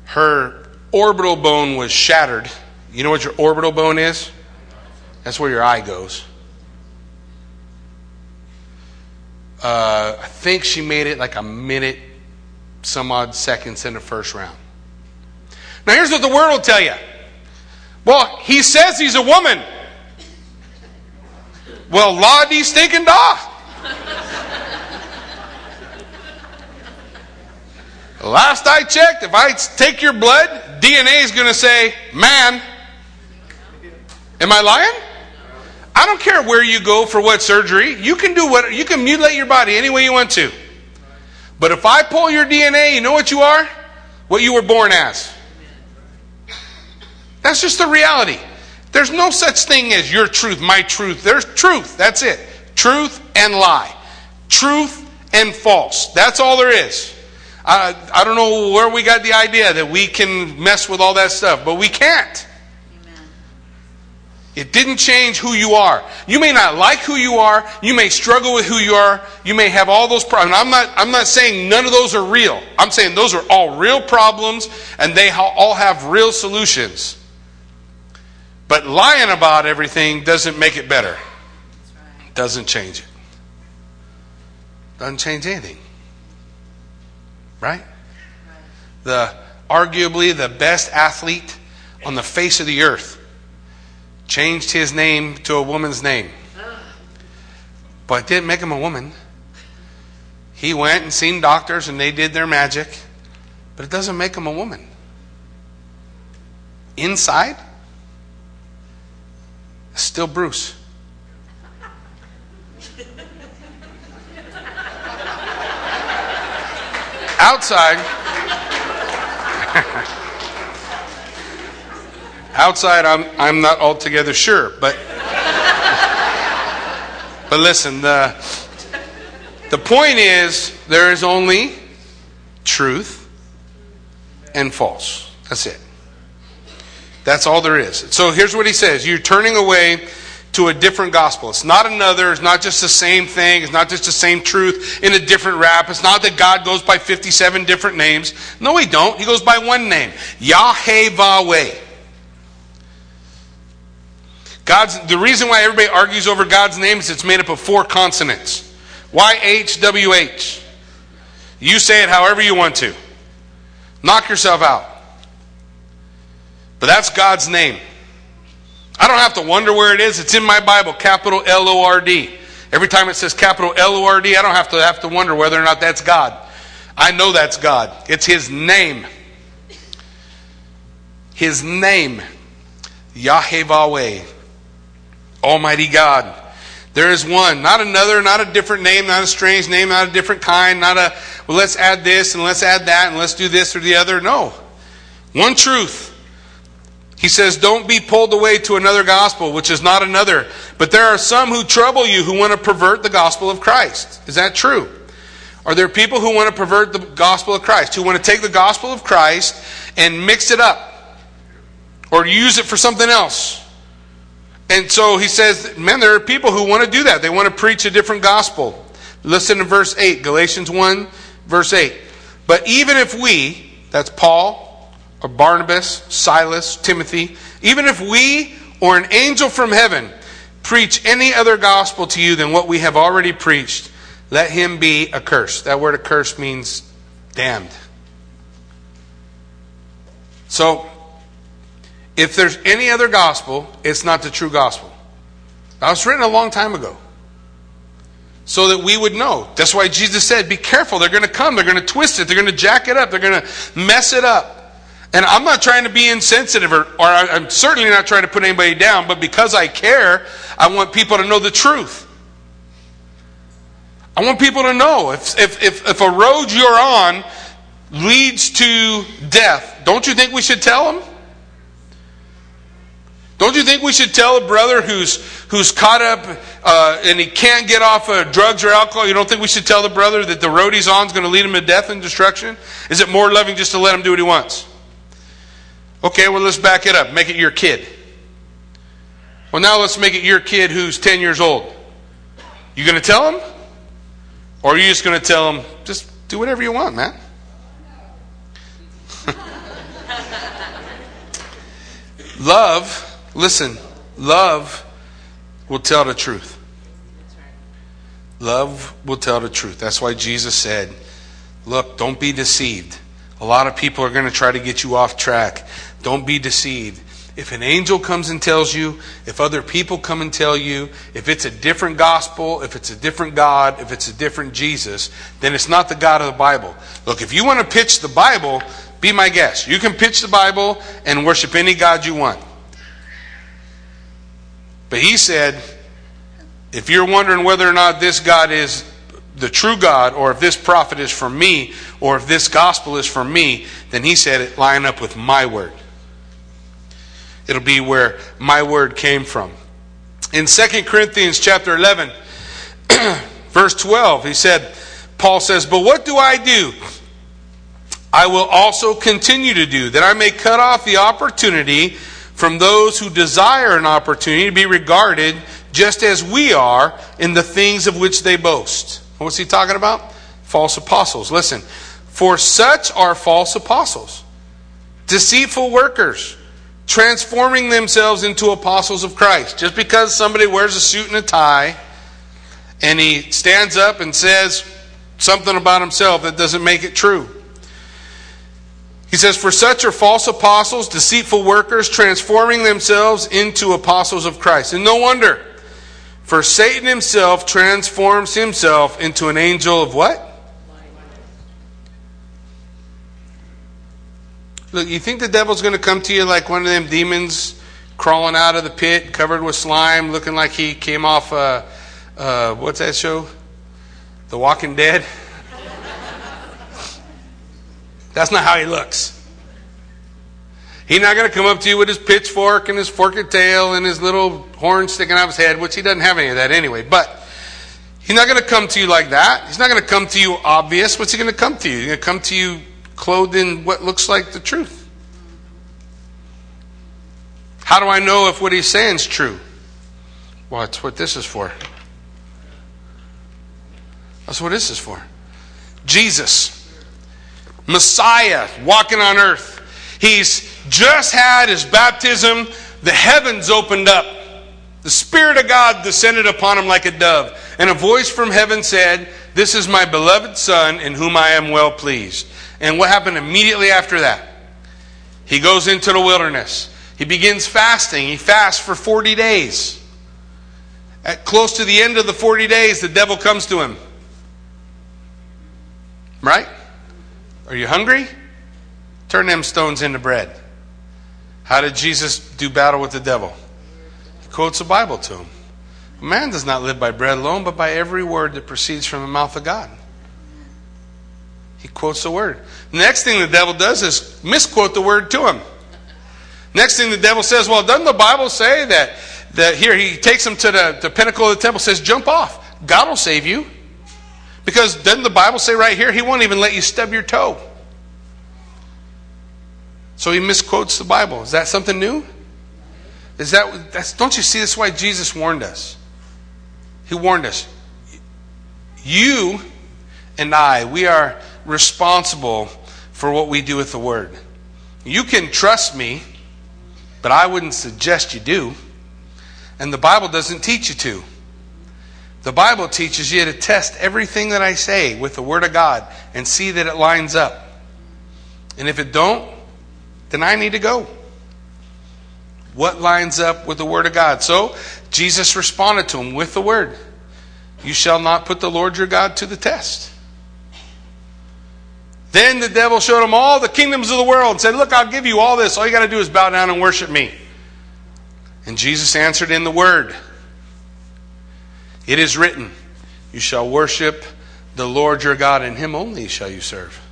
Her orbital bone was shattered. You know what your orbital bone is? That's where your eye goes. Uh, I think she made it like a minute, some odd seconds in the first round. Now, here's what the word will tell you. Well, he says he's a woman. Well, la di stinking da. Last I checked, if I take your blood, DNA is going to say man. Am I lying? I don't care where you go for what surgery. You can do what you can mutilate your body any way you want to. But if I pull your DNA, you know what you are? What you were born as. That's just the reality. There's no such thing as your truth, my truth. There's truth. That's it. Truth and lie. Truth and false. That's all there is. I, I don't know where we got the idea that we can mess with all that stuff, but we can't. It didn't change who you are. You may not like who you are. You may struggle with who you are. You may have all those problems. I'm not, I'm not saying none of those are real. I'm saying those are all real problems and they all have real solutions. But lying about everything doesn't make it better. Doesn't change it. Doesn't change anything. Right? The arguably the best athlete on the face of the earth changed his name to a woman's name. But didn't make him a woman. He went and seen doctors and they did their magic, but it doesn't make him a woman. Inside, still Bruce. Outside, [LAUGHS] outside, I'm I'm not altogether sure, but but listen, the the point is there is only truth and false. That's it. That's all there is. So here's what he says: You're turning away to a different gospel. It's not another, it's not just the same thing, it's not just the same truth in a different wrap. It's not that God goes by 57 different names. No, he don't. He goes by one name. Yahweh. God's the reason why everybody argues over God's name is it's made up of four consonants. Y H W H. You say it however you want to. Knock yourself out. But that's God's name. I don't have to wonder where it is. It's in my Bible, capital L O R D. Every time it says capital L O R D, I don't have to have to wonder whether or not that's God. I know that's God. It's His name. His name, Yahweh, Almighty God. There is one, not another, not a different name, not a strange name, not a different kind, not a, well, let's add this and let's add that and let's do this or the other. No. One truth. He says, Don't be pulled away to another gospel, which is not another. But there are some who trouble you who want to pervert the gospel of Christ. Is that true? Are there people who want to pervert the gospel of Christ, who want to take the gospel of Christ and mix it up or use it for something else? And so he says, man, there are people who want to do that. They want to preach a different gospel. Listen to verse 8, Galatians 1, verse 8. But even if we, that's Paul, or Barnabas, Silas, Timothy, even if we or an angel from heaven preach any other gospel to you than what we have already preached, let him be accursed. That word accursed means damned. So, if there's any other gospel, it's not the true gospel. That was written a long time ago. So that we would know. That's why Jesus said, Be careful. They're going to come. They're going to twist it. They're going to jack it up. They're going to mess it up. And I'm not trying to be insensitive, or, or I'm certainly not trying to put anybody down, but because I care, I want people to know the truth. I want people to know if, if, if, if a road you're on leads to death, don't you think we should tell them? Don't you think we should tell a brother who's, who's caught up uh, and he can't get off of drugs or alcohol? You don't think we should tell the brother that the road he's on is going to lead him to death and destruction? Is it more loving just to let him do what he wants? Okay, well, let's back it up. Make it your kid. Well, now let's make it your kid who's 10 years old. You going to tell him? Or are you just going to tell him, just do whatever you want, man? [LAUGHS] love, listen, love will tell the truth. Love will tell the truth. That's why Jesus said, Look, don't be deceived. A lot of people are going to try to get you off track. Don't be deceived. If an angel comes and tells you, if other people come and tell you, if it's a different gospel, if it's a different God, if it's a different Jesus, then it's not the God of the Bible. Look, if you want to pitch the Bible, be my guest. You can pitch the Bible and worship any God you want. But he said, if you're wondering whether or not this God is the true God, or if this prophet is from me, or if this gospel is from me, then he said it line up with my word. It'll be where my word came from. In 2 Corinthians chapter 11, [CLEARS THROAT] verse 12, he said, Paul says, But what do I do? I will also continue to do, that I may cut off the opportunity from those who desire an opportunity to be regarded just as we are in the things of which they boast. What's he talking about? False apostles. Listen, for such are false apostles, deceitful workers transforming themselves into apostles of Christ. Just because somebody wears a suit and a tie and he stands up and says something about himself, that doesn't make it true. He says, For such are false apostles, deceitful workers, transforming themselves into apostles of Christ. And no wonder, for Satan himself transforms himself into an angel of what? Look, you think the devil's going to come to you like one of them demons crawling out of the pit, covered with slime, looking like he came off, uh, uh, what's that show? The Walking Dead? [LAUGHS] That's not how he looks. He's not going to come up to you with his pitchfork and his forked tail and his little horn sticking out of his head, which he doesn't have any of that anyway. But he's not going to come to you like that. He's not going to come to you obvious. What's he going to come to you? He's going to come to you clothed in what looks like the truth. How do I know if what he's saying is true? Well, that's what this is for. That's what this is for. Jesus, Messiah, walking on earth. He's just had his baptism. The heavens opened up. The Spirit of God descended upon him like a dove. And a voice from heaven said, This is my beloved Son, in whom I am well pleased. And what happened immediately after that? He goes into the wilderness. He begins fasting. He fasts for 40 days. At close to the end of the 40 days, the devil comes to him. Right? Are you hungry? Turn them stones into bread. How did Jesus do battle with the devil? He quotes the Bible to him. Man does not live by bread alone, but by every word that proceeds from the mouth of God. He quotes the word. Next thing the devil does is misquote the word to him. Next thing the devil says, well, doesn't the Bible say that, that here he takes him to the, the pinnacle of the temple, says, jump off. God will save you. Because doesn't the Bible say right here, he won't even let you stub your toe? So he misquotes the Bible. Is that something new? Is that that's don't you see that's why Jesus warned us? He warned us. You and I, we are responsible for what we do with the Word. You can trust me, but I wouldn't suggest you do. And the Bible doesn't teach you to. The Bible teaches you to test everything that I say with the Word of God and see that it lines up. And if it don't, then I need to go. What lines up with the Word of God? So Jesus responded to him with the Word. You shall not put the Lord your God to the test. Then the devil showed him all the kingdoms of the world and said, Look, I'll give you all this. All you got to do is bow down and worship me. And Jesus answered in the word It is written, You shall worship the Lord your God, and him only shall you serve.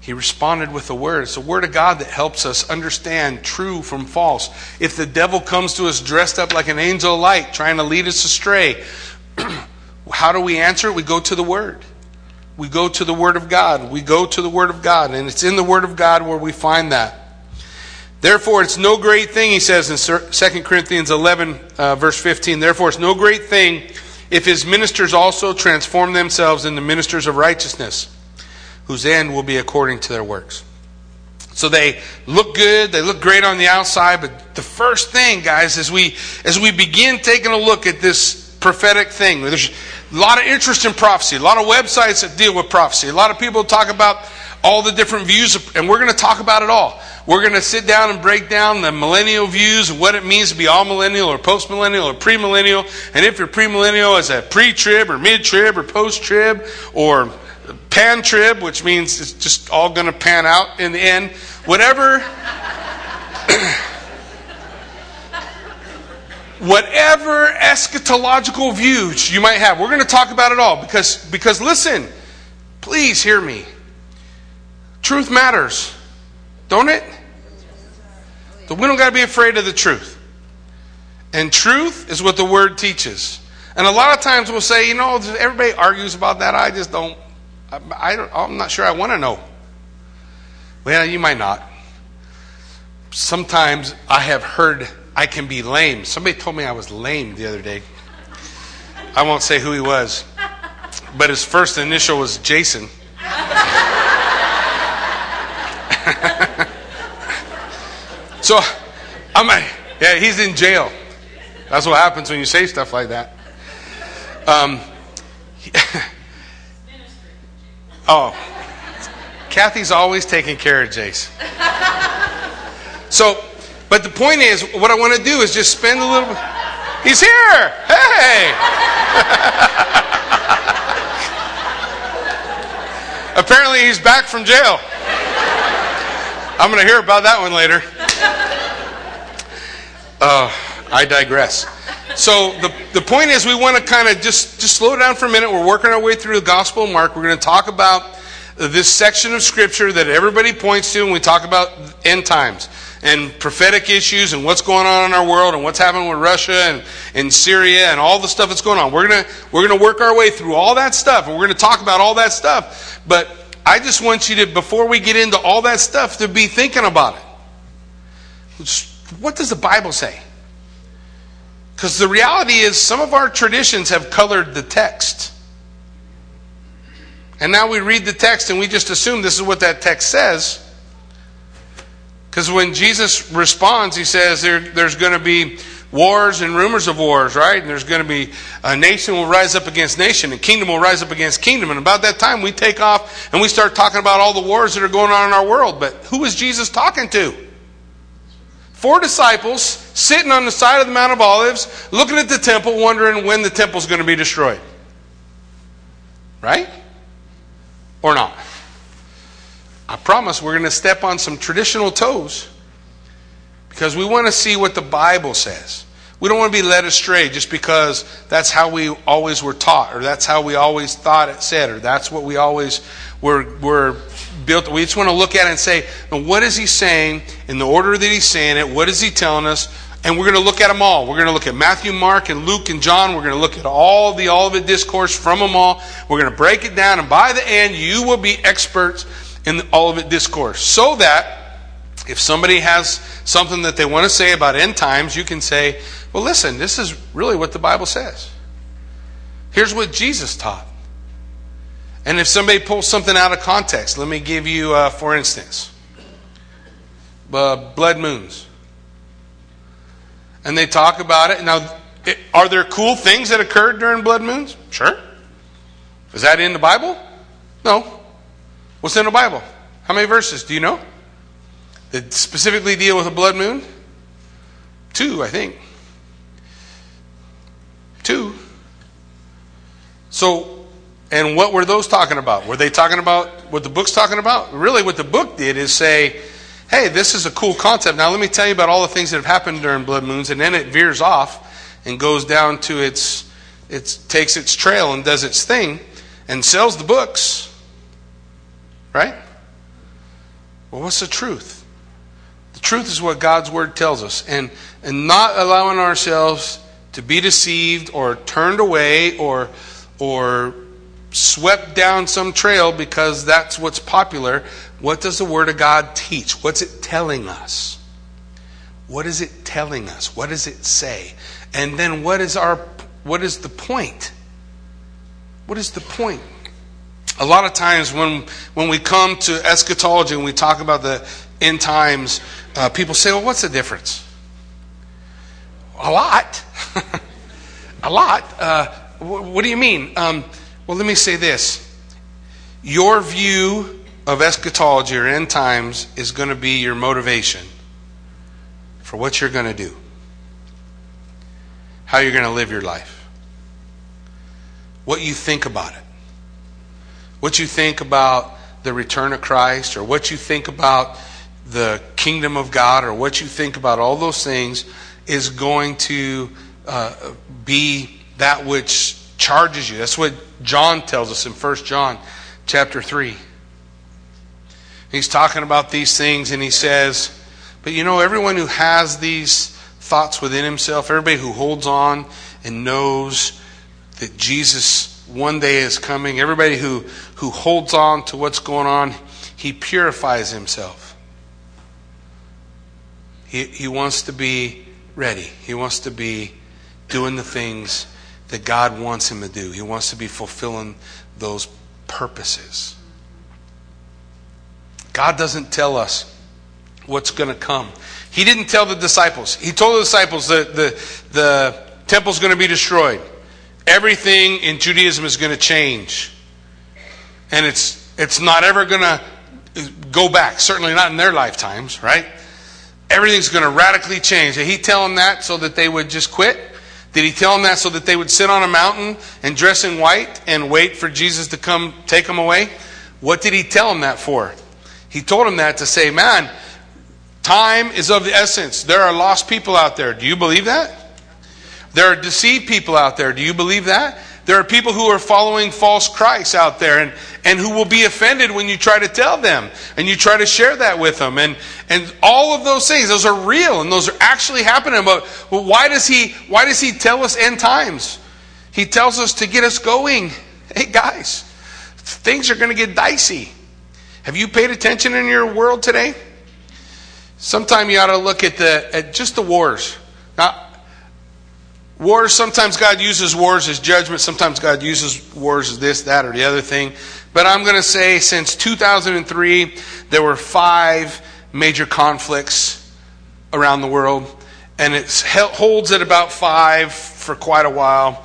He responded with the word. It's the word of God that helps us understand true from false. If the devil comes to us dressed up like an angel of light, trying to lead us astray, [CLEARS THROAT] how do we answer? It? We go to the word we go to the Word of God. We go to the Word of God. And it's in the Word of God where we find that. Therefore, it's no great thing, he says in 2 Corinthians 11, uh, verse 15. Therefore, it's no great thing if his ministers also transform themselves into ministers of righteousness, whose end will be according to their works. So they look good, they look great on the outside, but the first thing, guys, as we as we begin taking a look at this prophetic thing. There's a lot of interest in prophecy, a lot of websites that deal with prophecy, a lot of people talk about all the different views, and we're going to talk about it all. We're going to sit down and break down the millennial views of what it means to be amillennial or post millennial or premillennial. And if you're premillennial, as a pre trib or mid trib or post trib or pan trib, which means it's just all going to pan out in the end. Whatever. [COUGHS] whatever eschatological views you might have, we're going to talk about it all because, because listen, please hear me. Truth matters, don't it? So we don't got to be afraid of the truth. And truth is what the word teaches. And a lot of times we'll say, you know, everybody argues about that. I just don't, I, I don't I'm not sure I want to know. Well, you might not. Sometimes I have heard I can be lame. Somebody told me I was lame the other day. I won't say who he was, but his first initial was Jason. [LAUGHS] [LAUGHS] so I'm like, yeah, he's in jail. That's what happens when you say stuff like that. Um, [LAUGHS] oh, Kathy's always taking care of Jace. So but the point is, what I want to do is just spend a little. He's here. Hey. [LAUGHS] Apparently, he's back from jail. I'm going to hear about that one later. [LAUGHS] Uh, I digress. So the, the point is, we want to kind of just, just slow down for a minute. We're working our way through the Gospel of Mark. We're going to talk about this section of Scripture that everybody points to when we talk about end times and prophetic issues and what's going on in our world and what's happening with Russia and, and Syria and all the stuff that's going on. We're gonna we're gonna work our way through all that stuff and we're gonna talk about all that stuff. But I just want you to, before we get into all that stuff, to be thinking about it. What does the Bible say? Because the reality is, some of our traditions have colored the text. And now we read the text and we just assume this is what that text says. Because when Jesus responds, he says there, there's going to be wars and rumors of wars, right? And there's going to be a nation will rise up against nation, and kingdom will rise up against kingdom. And about that time, we take off and we start talking about all the wars that are going on in our world. But who is Jesus talking to? Four disciples sitting on the side of the Mount of Olives, looking at the temple, wondering when the temple's going to be destroyed. Right? Or not? I promise we're going to step on some traditional toes because we want to see what the Bible says. We don't want to be led astray just because that's how we always were taught, or that's how we always thought it said, or that's what we always were, were built. We just want to look at it and say, what is he saying in the order that he's saying it? What is he telling us? And we're going to look at them all. We're going to look at Matthew, Mark, and Luke, and John. We're going to look at all the all of Olivet discourse from them all. We're going to break it down, and by the end, you will be experts in the Olivet Discourse. So that if somebody has something that they want to say about end times, you can say, well, listen, this is really what the Bible says. Here's what Jesus taught. And if somebody pulls something out of context, let me give you, uh, for instance, uh, blood moons. And they talk about it. Now, it, are there cool things that occurred during blood moons? Sure. Is that in the Bible? No. What's in the Bible? How many verses? Do you know? That specifically deal with a blood moon? Two, I think. Two. So, and what were those talking about? Were they talking about what the book's talking about? Really, what the book did is say, hey, this is a cool concept. Now, let me tell you about all the things that have happened during blood moons, and then it veers off and goes down to its, it takes its trail and does its thing and sells the books Right? Well, what's the truth? Truth is what God's Word tells us. And, and not allowing ourselves to be deceived or turned away or, or swept down some trail because that's what's popular. What does the Word of God teach? What's it telling us? What is it telling us? What does it say? And then what is our what is the point? What is the point? A lot of times when, when we come to eschatology and we talk about the end times, uh, people say, well, what's the difference? A lot. [LAUGHS] a lot. Uh, wh- what do you mean? Um, well, let me say this. Your view of eschatology or end times is going to be your motivation for what you're going to do, how you're going to live your life, what you think about it, what you think about the return of Christ, or what you think about the kingdom of God, or what you think about all those things is going to uh, be that which charges you. That's what John tells us in 1 John chapter 3. He's talking about these things and he says, But you know, everyone who has these thoughts within himself, everybody who holds on and knows that Jesus one day is coming, everybody who, who holds on to what's going on, he purifies himself. He, he wants to be ready. He wants to be doing the things that God wants him to do. He wants to be fulfilling those purposes. God doesn't tell us what's going to come. He didn't tell the disciples. He told the disciples that the, the temple's going to be destroyed. Everything in Judaism is going to change. And it's, it's not ever going to go back, certainly not in their lifetimes, right? Everything's going to radically change. Did he tell them that so that they would just quit? Did he tell them that so that they would sit on a mountain and dress in white and wait for Jesus to come take them away? What did he tell them that for? He told them that to say, man, time is of the essence. There are lost people out there. Do you believe that? There are deceived people out there. Do you believe that? There are people who are following false Christs out there and, and who will be offended when you try to tell them and you try to share that with them. And, and all of those things, those are real and those are actually happening. But well, why, does he, why does he tell us end times? He tells us to get us going. [LAUGHS] Hey, guys, things are going to get dicey. Have you paid attention in your world today? Sometime you ought to look at the at just the wars. Now, Wars, sometimes God uses wars as judgment, sometimes God uses wars as this, that, or the other thing. But I'm going to say since 2003, there were five major conflicts around the world, and it holds at about five for quite a while.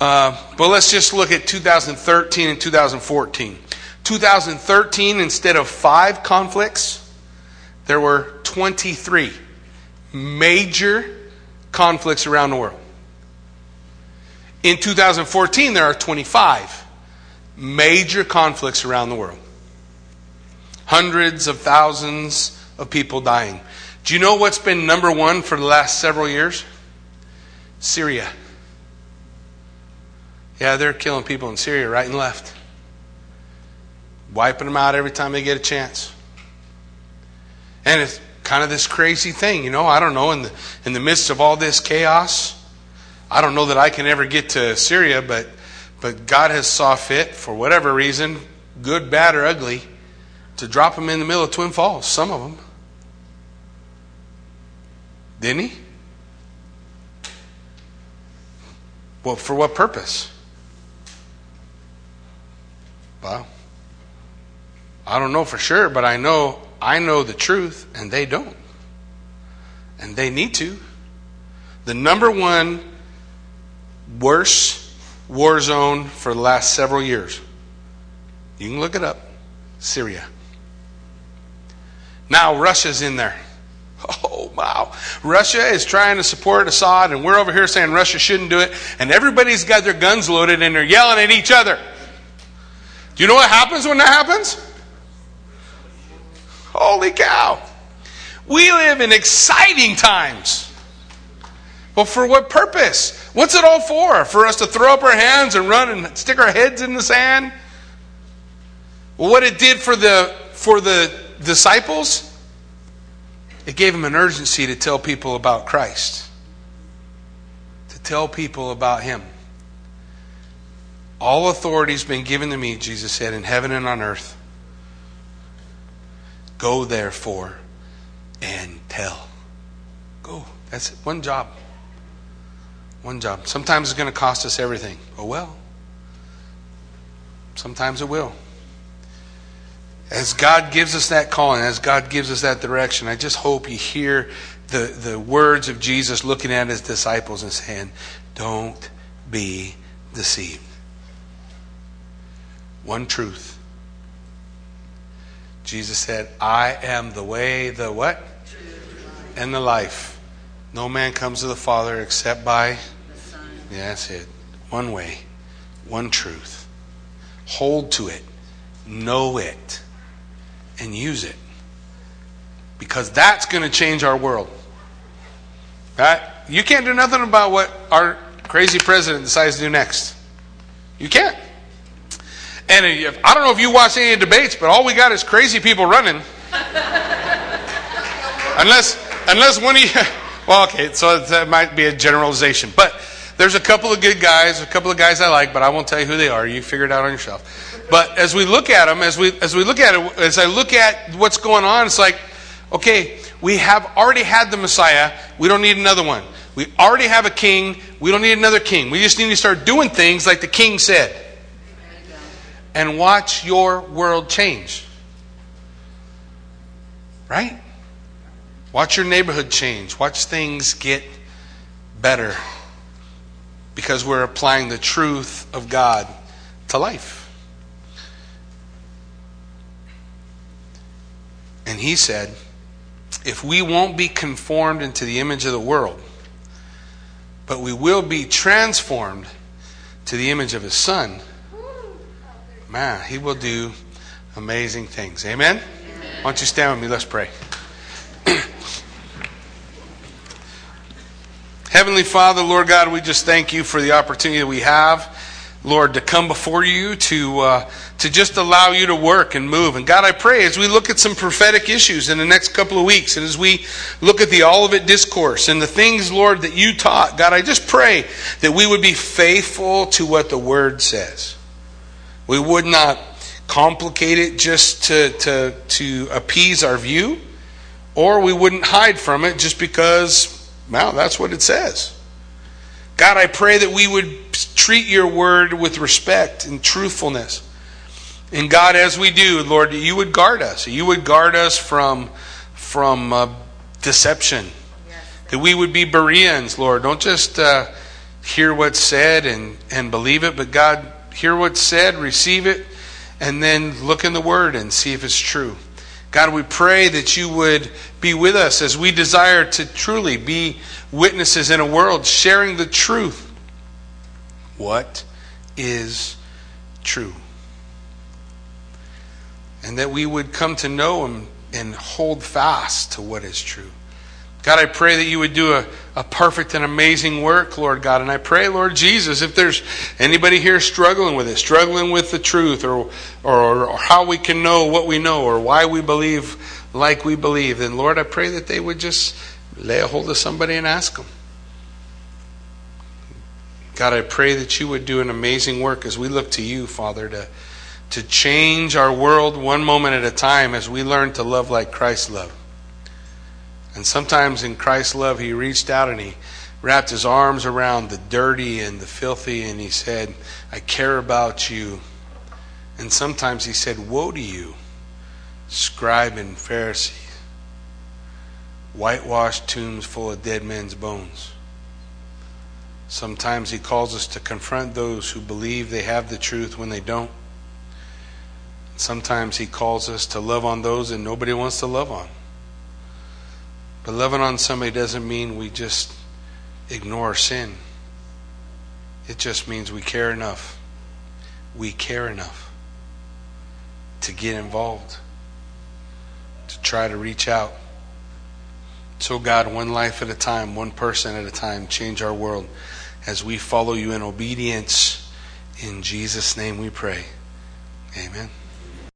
Uh, but let's just look at 2013 and 2014. 2013, instead of five conflicts, there were 23 major conflicts around the world. In 2014, there are 25 major conflicts around the world. Hundreds of thousands of people dying. Do you know what's been number one for the last several years? Syria. Yeah, they're killing people in Syria right and left, wiping them out every time they get a chance. And it's kind of this crazy thing, you know. I don't know. In the in the midst of all this chaos, I don't know that I can ever get to Syria, but, but God has saw fit, for whatever reason, good, bad, or ugly, to drop them in the middle of Twin Falls, some of them. Didn't he? Well, for what purpose? Well, I don't know for sure, but I know I know the truth and they don't. And they need to. The number one worst war zone for the last several years. You can look it up Syria. Now Russia's in there. [LAUGHS] Oh, wow. Russia is trying to support Assad, and we're over here saying Russia shouldn't do it, and everybody's got their guns loaded and they're yelling at each other. Do you know what happens when that happens? Holy cow. We live in exciting times. Well, for what purpose? What's it all for? For us to throw up our hands and run and stick our heads in the sand? Well, what it did for the for the disciples, it gave them an urgency to tell people about Christ. To tell people about him. All authority has been given to me, Jesus said, in heaven and on earth. Go therefore and tell. Go. That's. One job. One job. Sometimes it's going to cost us everything. Oh, well. Sometimes it will. As God gives us that calling, as God gives us that direction, I just hope you hear the, the words of Jesus looking at his disciples and saying, Don't be deceived. One truth. Jesus said, I am the way, the what? And the life. No man comes to the Father except by. Yeah, that's it. One way, one truth. Hold to it, know it, and use it. Because that's going to change our world. Right? You can't do nothing about what our crazy president decides to do next. You can't. And if, I don't know if you watch any debates, but all we got is crazy people running. [LAUGHS] unless, unless one of you, [LAUGHS] well, okay, so that might be a generalization. But there's a couple of good guys, a couple of guys I like, but I won't tell you who they are. You figure it out on yourself. But as we look at them, as we as we look at it, as I look at what's going on, it's like, okay, we have already had the Messiah. We don't need another one. We already have a king. We don't need another king. We just need to start doing things like the king said and watch your world change. Right? Watch your neighborhood change. Watch things get better because we're applying the truth of God to life. And he said, if we won't be conformed into the image of the world, but we will be transformed to the image of his son man, he will do amazing things. Amen? Amen. Why don't you stand with me? Let's pray. [CLEARS THROAT] Heavenly Father, Lord God, we just thank you for the opportunity that we have, Lord, to come before you, to uh, to just allow you to work and move. And God, I pray as we look at some prophetic issues in the next couple of weeks, and as we look at the Olivet discourse and the things, Lord, that you taught, God, I just pray that we would be faithful to what the Word says. We would not complicate it just to, to, to appease our view, or we wouldn't hide from it just because, well, that's what it says. God, I pray that we would treat your word with respect and truthfulness. And God, as we do, Lord, you would guard us. You would guard us from, from uh, deception. That we would be Bereans, Lord. Don't just uh, hear what's said and, and believe it, but God, hear what's said, receive it, and then look in the Word and see if it's true. God, we pray that you would be with us as we desire to truly be witnesses in a world sharing the truth. What is true? And that we would come to know Him and hold fast to what is true. God, I pray that you would do a, a perfect and amazing work, Lord God. And I pray, Lord Jesus, if there's anybody here struggling with it, struggling with the truth, or, or, or how we can know what we know, or why we believe like we believe, then Lord, I pray that they would just lay a hold of somebody and ask them. God, I pray that you would do an amazing work as we look to you, Father, to, to change our world one moment at a time as we learn to love like Christ loved. And sometimes in Christ's love, he reached out and he wrapped his arms around the dirty and the filthy and he said, I care about you. And sometimes he said, Woe to you, scribe and Pharisee, whitewashed tombs full of dead men's bones. Sometimes he calls us to confront those who believe they have the truth when they don't. Sometimes he calls us to love on those that nobody wants to love on. But loving on somebody doesn't mean we just ignore sin. It just means we care enough. We care enough to get involved, to try to reach out. So, God, one life at a time, one person at a time, change our world as we follow you in obedience. In Jesus' name we pray. Amen.